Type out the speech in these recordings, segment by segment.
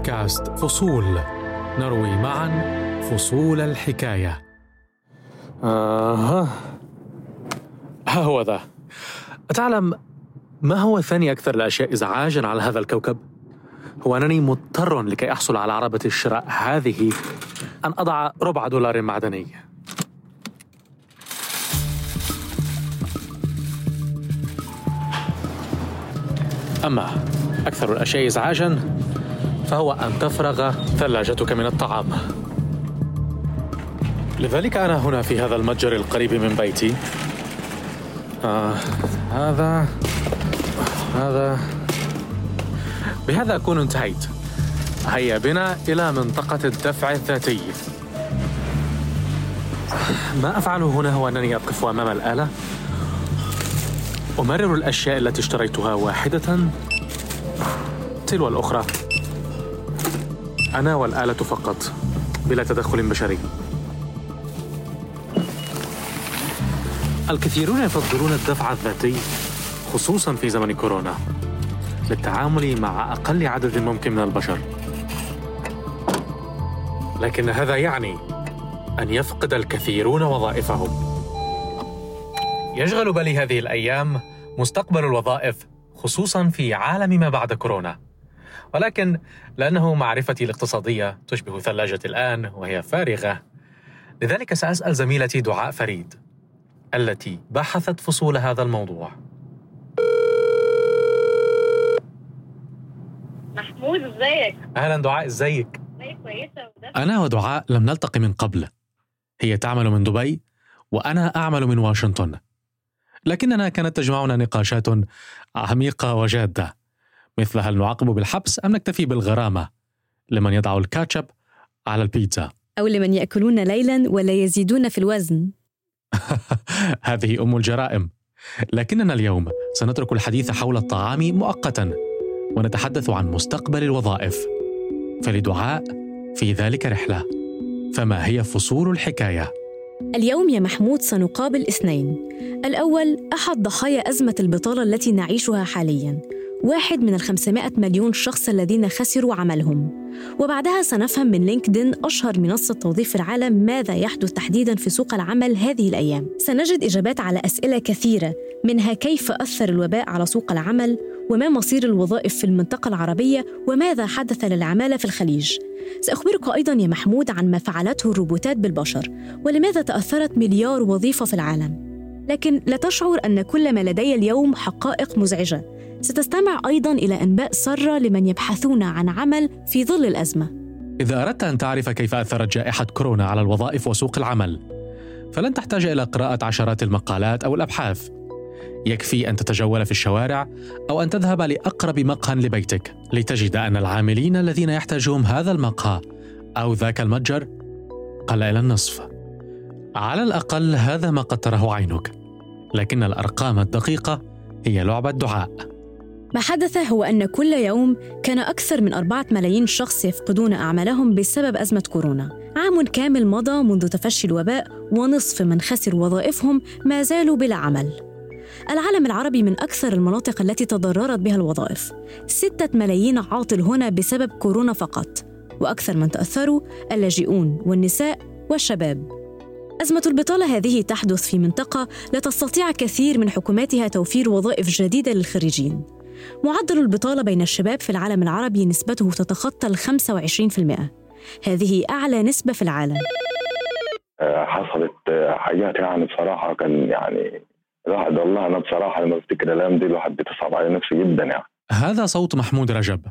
بودكاست فصول. نروي معا فصول الحكاية. آه ها. هو ذا. أتعلم ما هو ثاني أكثر الأشياء إزعاجا على هذا الكوكب؟ هو أنني مضطر لكي أحصل على عربة الشراء هذه أن أضع ربع دولار معدني. أما أكثر الأشياء إزعاجا فهو أن تفرغ ثلاجتك من الطعام. لذلك أنا هنا في هذا المتجر القريب من بيتي. آه هذا هذا. بهذا أكون انتهيت. هيا بنا إلى منطقة الدفع الذاتي. ما أفعله هنا هو أنني أقف أمام الآلة؟ أمرر الأشياء التي اشتريتها واحدة. تلو الأخرى. أنا والآلة فقط بلا تدخل بشري. الكثيرون يفضلون الدفع الذاتي خصوصا في زمن كورونا للتعامل مع أقل عدد ممكن من البشر. لكن هذا يعني أن يفقد الكثيرون وظائفهم. يشغل بالي هذه الأيام مستقبل الوظائف خصوصا في عالم ما بعد كورونا. ولكن لأنه معرفتي الاقتصادية تشبه ثلاجة الآن وهي فارغة. لذلك سأسأل زميلتي دعاء فريد التي بحثت فصول هذا الموضوع. محمود ازيك؟ أهلا دعاء ازيك؟ ازيك كويسة وده؟ أنا ودعاء لم نلتقي من قبل. هي تعمل من دبي وأنا أعمل من واشنطن. لكننا كانت تجمعنا نقاشات عميقة وجادة. مثل هل نعاقب بالحبس أم نكتفي بالغرامة لمن يضع الكاتشب على البيتزا؟ أو لمن يأكلون ليلا ولا يزيدون في الوزن. هذه أم الجرائم. لكننا اليوم سنترك الحديث حول الطعام مؤقتا ونتحدث عن مستقبل الوظائف. فلدعاء في ذلك رحلة. فما هي فصول الحكاية؟ اليوم يا محمود سنقابل اثنين. الأول أحد ضحايا أزمة البطالة التي نعيشها حالياً. واحد من الخمسمائة مليون شخص الذين خسروا عملهم. وبعدها سنفهم من لينكدين أشهر منصة توظيف في العالم ماذا يحدث تحديداً في سوق العمل هذه الأيام. سنجد إجابات على أسئلة كثيرة منها كيف أثر الوباء على سوق العمل وما مصير الوظائف في المنطقة العربية وماذا حدث للعمالة في الخليج. سأخبرك أيضا يا محمود عن ما فعلته الروبوتات بالبشر ولماذا تأثرت مليار وظيفة في العالم. لكن لا تشعر أن كل ما لدي اليوم حقائق مزعجة. ستستمع أيضا إلى أنباء سارة لمن يبحثون عن عمل في ظل الأزمة. إذا أردت أن تعرف كيف أثرت جائحة كورونا على الوظائف وسوق العمل فلن تحتاج إلى قراءة عشرات المقالات أو الأبحاث. يكفي أن تتجول في الشوارع أو أن تذهب لأقرب مقهى لبيتك لتجد أن العاملين الذين يحتاجهم هذا المقهى أو ذاك المتجر قل إلى النصف. على الأقل هذا ما قد تراه عينك لكن الأرقام الدقيقة هي لعبة دعاء. ما حدث هو أن كل يوم كان أكثر من أربعة ملايين شخص يفقدون أعمالهم بسبب أزمة كورونا. عام كامل مضى منذ تفشي الوباء ونصف من خسروا وظائفهم ما زالوا بلا عمل. العالم العربي من أكثر المناطق التي تضررت بها الوظائف. ستة ملايين عاطل هنا بسبب كورونا فقط. وأكثر من تأثروا اللاجئون والنساء والشباب. أزمة البطالة هذه تحدث في منطقة لا تستطيع كثير من حكوماتها توفير وظائف جديدة للخريجين. معدل البطالة بين الشباب في العالم العربي نسبته تتخطى ال 25% هذه أعلى نسبة في العالم. حصلت حاجات يعني بصراحة كان يعني الواحد والله أنا بصراحة لما بفتكر الأيام دي الواحد بتصعب على نفسه جدا يعني. هذا صوت محمود رجب.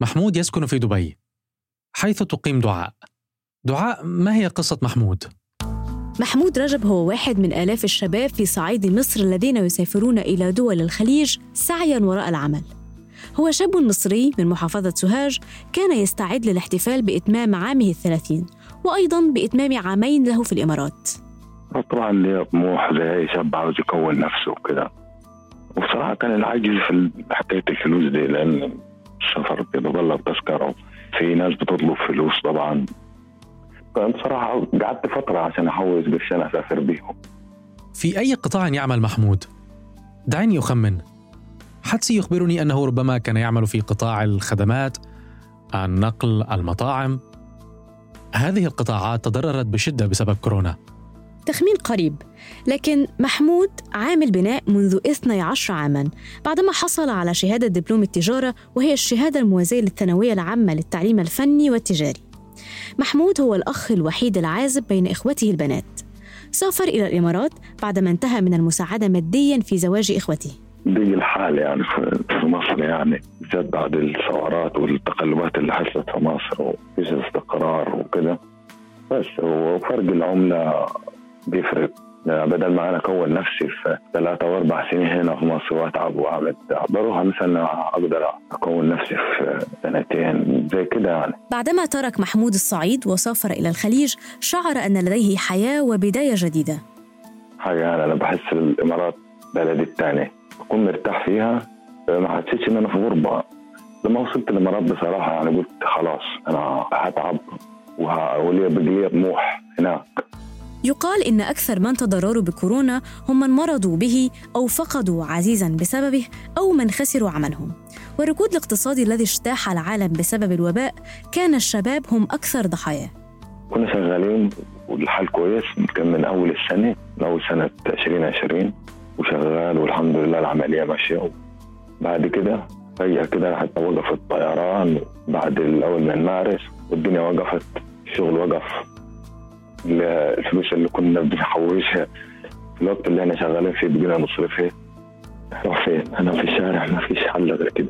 محمود يسكن في دبي حيث تقيم دعاء. دعاء ما هي قصة محمود؟ محمود رجب هو واحد من آلاف الشباب في صعيد مصر الذين يسافرون إلى دول الخليج سعياً وراء العمل. هو شاب مصري من محافظة سوهاج كان يستعد للاحتفال بإتمام عامه الثلاثين وأيضاً بإتمام عامين له في الإمارات. طبعا لي طموح زي شاب عاوز يكون نفسه وكده وبصراحة كان العاجز في حكاية الفلوس دي لأن السفر بيتطلب تذكره في ناس بتطلب فلوس طبعا فأنا بصراحة قعدت فترة عشان احوز قرشين أسافر بيهم. في أي قطاع يعمل محمود؟ دعني أخمن. حدسي يخبرني أنه ربما كان يعمل في قطاع الخدمات النقل المطاعم. هذه القطاعات تضررت بشدة بسبب كورونا. تخمين قريب لكن محمود عامل بناء منذ 12 عاما بعدما حصل على شهادة دبلوم التجارة وهي الشهادة الموازية للثانوية العامة للتعليم الفني والتجاري. محمود هو الأخ الوحيد العازب بين إخوته البنات. سافر إلى الإمارات بعدما انتهى من المساعدة ماديا في زواج إخوته. دي الحال يعني في مصر يعني بالذات بعد الثورات والتقلبات اللي حصلت في مصر وفيش استقرار وكده. بس وفرق العملة بيفرق. بدل ما أنا أكون نفسي في ثلاثة واربع سنين هنا في مصر وأتعب وأعمل بروح مثلا أقدر أكون نفسي في سنتين زي كده يعني. بعدما ترك محمود الصعيد وسافر إلى الخليج شعر أن لديه حياة وبداية جديدة. حاجة يعني أنا بحس الامارات بلدي الثاني بكون مرتاح فيها ما حسيتش إن أنا في غربة. لما وصلت الإمارات بصراحة يعني قلت خلاص أنا هتعب ولي بقي طموح هناك. يقال إن أكثر من تضرروا بكورونا هم من مرضوا به أو فقدوا عزيزا بسببه أو من خسروا عملهم. والركود الاقتصادي الذي اجتاح العالم بسبب الوباء كان الشباب هم أكثر ضحاياه كنا شغالين والحال كويس كان من أول السنة من أول سنة 2020 وشغال والحمد لله العملية ماشية. بعد كده فجأة كده حتى وقف الطيران بعد الأول من مارس والدنيا وقفت الشغل وقف. الفلوس اللي كنا بنحوشها في الوقت اللي إحنا شغالين فيه بقينا نصرفها نروح فين؟ أنا في الشارع ما فيش حل غير كده.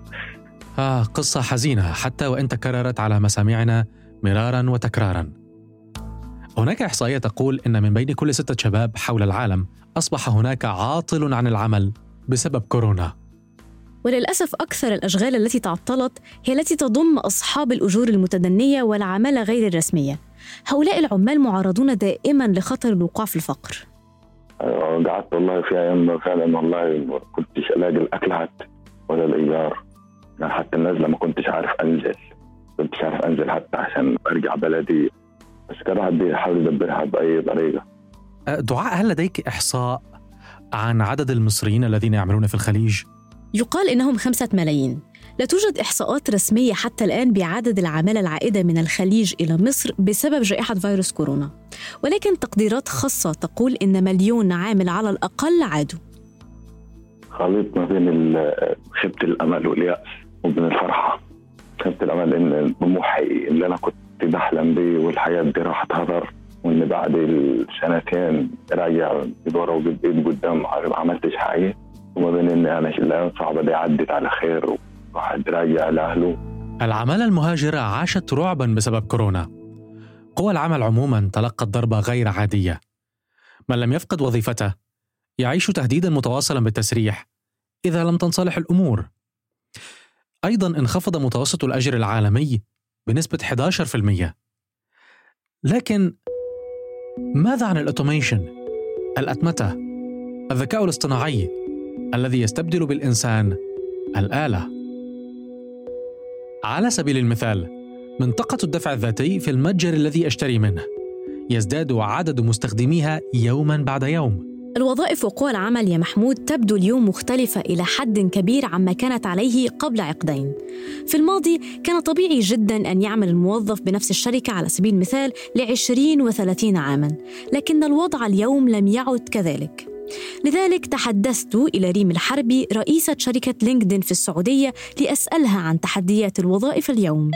آه قصة حزينة. حتى وإن تكررت على مسامعنا مرارا وتكرارا. هناك إحصائية تقول إن من بين كل ستة شباب حول العالم أصبح هناك عاطل عن العمل بسبب كورونا. وللأسف أكثر الأشغال التي تعطلت هي التي تضم أصحاب الأجور المتدنية والعمالة غير الرسمية. هؤلاء العمال معرضون دائما لخطر الوقوع في الفقر. آه، قعدت والله في أيام فعلا والله ما كنتش ألاقي الأكل حتى ولا الإيجار. يعني حتى النزله ما كنتش عارف أنزل كنتش عارف أنزل حتى عشان أرجع بلدي. بس كان الواحد بيحاول يدبرها بأي طريقة. أه، دعاء هل لديك إحصاء عن عدد المصريين الذين يعملون في الخليج؟ يقال إنهم خمسة ملايين. لا توجد إحصاءات رسمية حتى الآن بعدد العمالة العائدة من الخليج إلى مصر بسبب جائحة فيروس كورونا. ولكن تقديرات خاصة تقول إن مليون عامل على الأقل عادوا. خليط ما بين خيبة الأمل واليأس وبين الفرحة. خيبة الأمل إن طموحي اللي أنا كنت بحلم بيه والحياة دي راحت هدر وإن بعد السنتين راجع بدورة وبإيد قدام ما عملتش حاجة. وما بين إن أنا الأيام صعبة دي عدت على خير واحد راجع لأهله. العمالة المهاجرة عاشت رعبا بسبب كورونا. قوى العمل عموما تلقت ضربة غير عادية. من لم يفقد وظيفته يعيش تهديدا متواصلا بالتسريح إذا لم تنصلح الأمور. أيضا انخفض متوسط الأجر العالمي بنسبة 11% لكن ماذا عن الأوتوميشن؟ الأتمتة الذكاء الاصطناعي الذي يستبدل بالإنسان الآلة. على سبيل المثال منطقة الدفع الذاتي في المتجر الذي أشتري منه يزداد عدد مستخدميها يوما بعد يوم الوظائف وقوى العمل يا محمود تبدو اليوم مختلفة إلى حد كبير عما كانت عليه قبل عقدين. في الماضي كان طبيعي جدا أن يعمل الموظف بنفس الشركة على سبيل المثال لعشرين وثلاثين عاما، لكن الوضع اليوم لم يعد كذلك. لذلك تحدثت إلى ريم الحربي رئيسة شركة لينكدين في السعودية لأسألها عن تحديات الوظائف اليوم.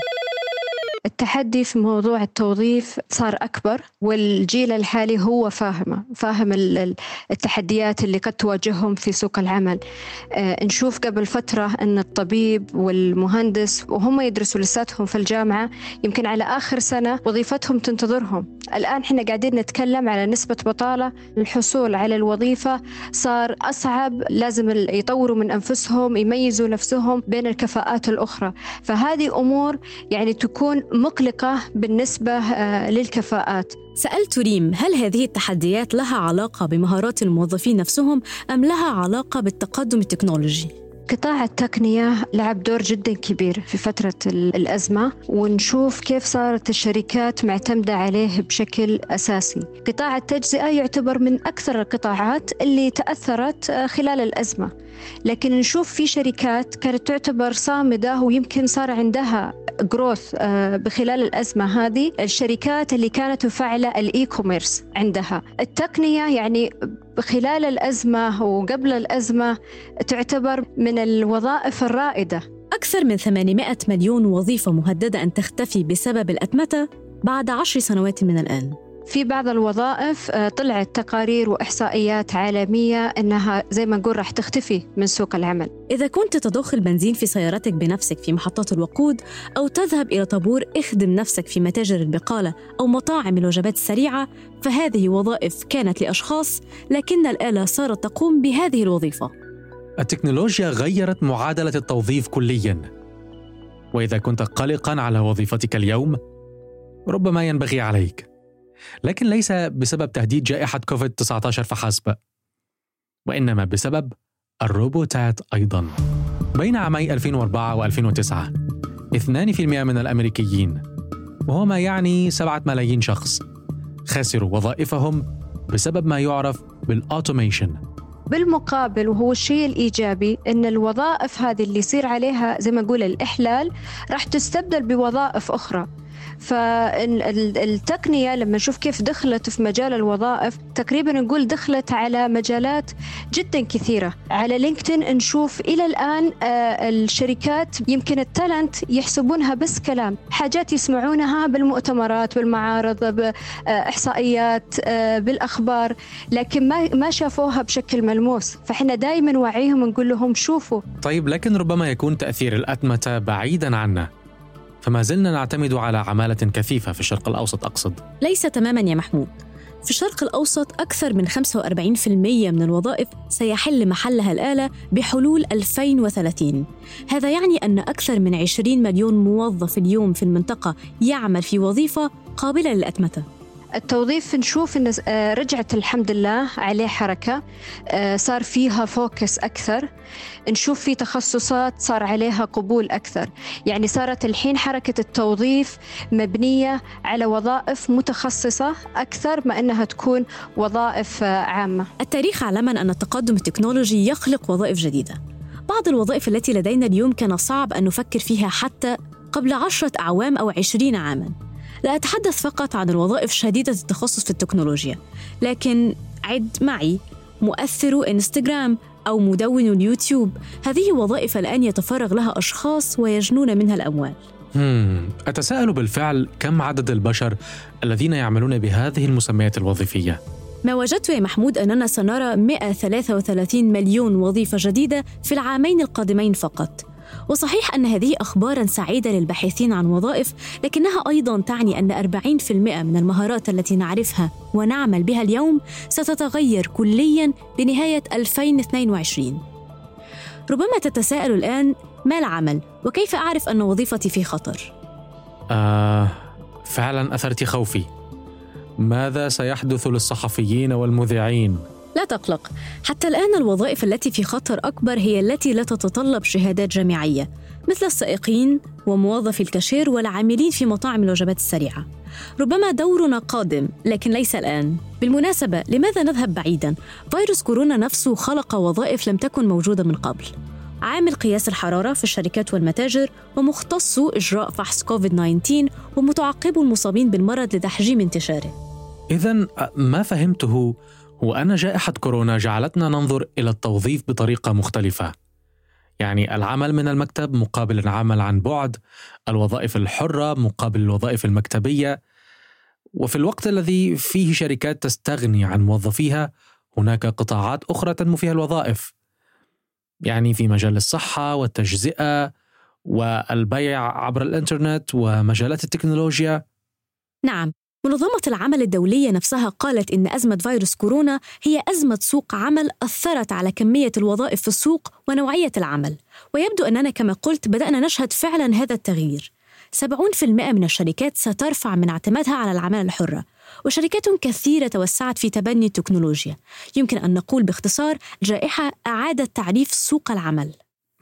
التحدي في موضوع التوظيف صار أكبر والجيل الحالي هو فاهمة فاهم التحديات اللي قد تواجههم في سوق العمل. آه، نشوف قبل فترة أن الطبيب والمهندس وهم يدرسوا لساتهم في الجامعة يمكن على آخر سنة وظيفتهم تنتظرهم. الآن إحنا قاعدين نتكلم على نسبة بطالة. الحصول على الوظيفة صار أصعب لازم يطوروا من أنفسهم يميزوا نفسهم بين الكفاءات الأخرى. فهذه أمور يعني تكون مقلقة بالنسبة آه، للكفاءات. سألت ريم هل هذه التحديات لها علاقة بمهارات الموظفين نفسهم أم لها علاقة بالتقدم التكنولوجي؟ قطاع التقنية لعب دور جدا كبير في فترة الأزمة ونشوف كيف صارت الشركات معتمدة عليه بشكل أساسي. قطاع التجزئة يعتبر من أكثر القطاعات اللي تأثرت آه، خلال الأزمة. لكن نشوف في شركات كانت تعتبر صامدة ويمكن صار عندها growth بخلال الأزمة هذه الشركات اللي كانت مفعلة ال e-commerce عندها. التقنية يعني خلال الأزمة وقبل الأزمة تعتبر من الوظائف الرائدة. أكثر من 800 مليون وظيفة مهددة أن تختفي بسبب الأتمتة بعد عشر سنوات من الآن. في بعض الوظائف آه، طلعت تقارير وإحصائيات عالمية إنها زي ما نقول راح تختفي من سوق العمل. إذا كنت تضخ البنزين في سيارتك بنفسك في محطات الوقود أو تذهب إلى طابور اخدم نفسك في متاجر البقالة أو مطاعم الوجبات السريعة فهذه وظائف كانت لأشخاص لكن الآلة صارت تقوم بهذه الوظيفة. التكنولوجيا غيرت معادلة التوظيف كلياً. وإذا كنت قلقاً على وظيفتك اليوم، ربما ينبغي عليك لكن ليس بسبب تهديد جائحة كوفيد 19 فحسب وإنما بسبب الروبوتات أيضا. بين عامي 2004 و2009 2% من الأمريكيين وهو ما يعني 7 ملايين شخص خسروا وظائفهم بسبب ما يعرف بالأوتوميشن بالمقابل وهو الشيء الإيجابي أن الوظائف هذه اللي يصير عليها زي ما نقول الإحلال راح تستبدل بوظائف أخرى. فالتقنية لما نشوف كيف دخلت في مجال الوظائف تقريبا نقول دخلت على مجالات جدا كثيرة. على لينكدين نشوف إلى الآن آه، الشركات يمكن التالنت يحسبونها بس كلام. حاجات يسمعونها بالمؤتمرات بالمعارض بإحصائيات آه، بالأخبار لكن ما ما شافوها بشكل ملموس. فإحنا دائما نوعيهم نقول لهم شوفوا. طيب لكن ربما يكون تأثير الأتمتة بعيدا عنا. فما زلنا نعتمد على عمالة كثيفة في الشرق الأوسط أقصد. ليس تماما يا محمود. في الشرق الأوسط أكثر من 45% من الوظائف سيحل محلها الآلة بحلول 2030 هذا يعني أن أكثر من 20 مليون موظف اليوم في المنطقة يعمل في وظيفة قابلة للأتمتة. التوظيف نشوف إن آه، رجعت الحمد لله عليه حركة آه، صار فيها فوكس أكثر. نشوف في تخصصات صار عليها قبول أكثر. يعني صارت الحين حركة التوظيف مبنية على وظائف متخصصة أكثر ما إنها تكون وظائف آه، عامة. التاريخ علمنا أن التقدم التكنولوجي يخلق وظائف جديدة. بعض الوظائف التي لدينا اليوم كان صعب أن نفكر فيها حتى قبل عشرة أعوام أو عشرين عاماً. لا أتحدث فقط عن الوظائف شديدة التخصص في التكنولوجيا لكن عد معي مؤثر إنستغرام أو مدون اليوتيوب. هذه وظائف الآن يتفرغ لها أشخاص ويجنون منها الأموال. أتساءل بالفعل كم عدد البشر الذين يعملون بهذه المسميات الوظيفية؟ ما وجدت يا محمود أننا سنرى 133 مليون وظيفة جديدة في العامين القادمين فقط. وصحيح أن هذه أخبارا سعيدة للباحثين عن وظائف لكنها أيضا تعني أن 40% من المهارات التي نعرفها ونعمل بها اليوم ستتغير كليا بنهاية 2022 ربما تتساءل الآن ما العمل؟ وكيف أعرف أن وظيفتي في خطر؟ آه فعلا أثرت خوفي. ماذا سيحدث للصحفيين والمذيعين؟ لا تقلق. حتى الآن الوظائف التي في خطر أكبر هي التي لا تتطلب شهادات جامعية مثل السائقين وموظفي الكاشير والعاملين في مطاعم الوجبات السريعة. ربما دورنا قادم لكن ليس الآن. بالمناسبة لماذا نذهب بعيدا؟ فيروس كورونا نفسه خلق وظائف لم تكن موجودة من قبل. عامل قياس الحرارة في الشركات والمتاجر ومختص إجراء فحص كوفيد 19 ومتعقب المصابين بالمرض لتحجيم انتشاره. إذا ما فهمته هو أن جائحة كورونا جعلتنا ننظر إلى التوظيف بطريقة مختلفة. يعني العمل من المكتب مقابل العمل عن بعد، الوظائف الحرة مقابل الوظائف المكتبية، وفي الوقت الذي فيه شركات تستغني عن موظفيها، هناك قطاعات أخرى تنمو فيها الوظائف. يعني في مجال الصحة والتجزئة والبيع عبر الإنترنت ومجالات التكنولوجيا. نعم منظمة العمل الدولية نفسها قالت إن أزمة فيروس كورونا هي أزمة سوق عمل أثرت على كمية الوظائف في السوق ونوعية العمل. ويبدو أننا كما قلت بدأنا نشهد فعلا هذا التغيير. 70% من الشركات سترفع من اعتمادها على العمالة الحرة وشركات كثيرة توسعت في تبني التكنولوجيا. يمكن أن نقول باختصار الجائحة أعادت تعريف سوق العمل.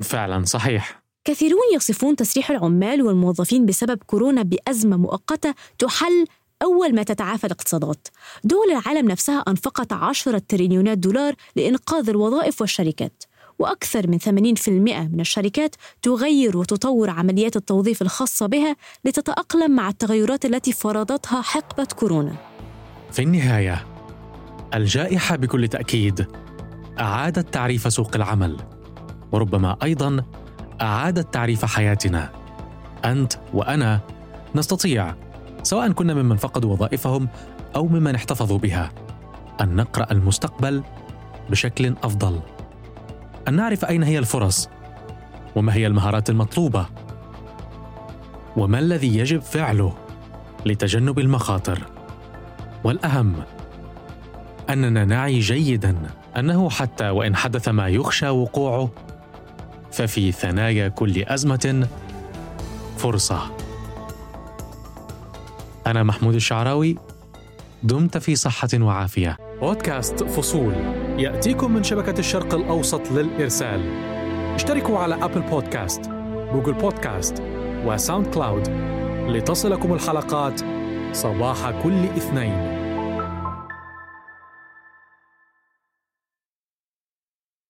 فعلا صحيح. كثيرون يصفون تسريح العمال والموظفين بسبب كورونا بأزمة مؤقتة تحل أول ما تتعافى الاقتصادات دول العالم نفسها أنفقت عشرة تريليونات دولار لإنقاذ الوظائف والشركات وأكثر من 80% من الشركات تغير وتطور عمليات التوظيف الخاصة بها لتتأقلم مع التغيرات التي فرضتها حقبة كورونا. في النهاية، الجائحة بكل تأكيد أعادت تعريف سوق العمل، وربما أيضا أعادت تعريف حياتنا. أنت وأنا نستطيع سواء كنا ممن فقدوا وظائفهم أو ممن احتفظوا بها. أن نقرأ المستقبل بشكل أفضل. أن نعرف أين هي الفرص. وما هي المهارات المطلوبة. وما الذي يجب فعله لتجنب المخاطر. والأهم أننا نعي جيدا أنه حتى وإن حدث ما يخشى وقوعه ففي ثنايا كل أزمة فرصة. أنا محمود الشعراوي دمت في صحة وعافية. بودكاست فصول. يأتيكم من شبكة الشرق الأوسط للإرسال. اشتركوا على أبل بودكاست جوجل بودكاست وساوند كلاود لتصلكم الحلقات صباح كل اثنين.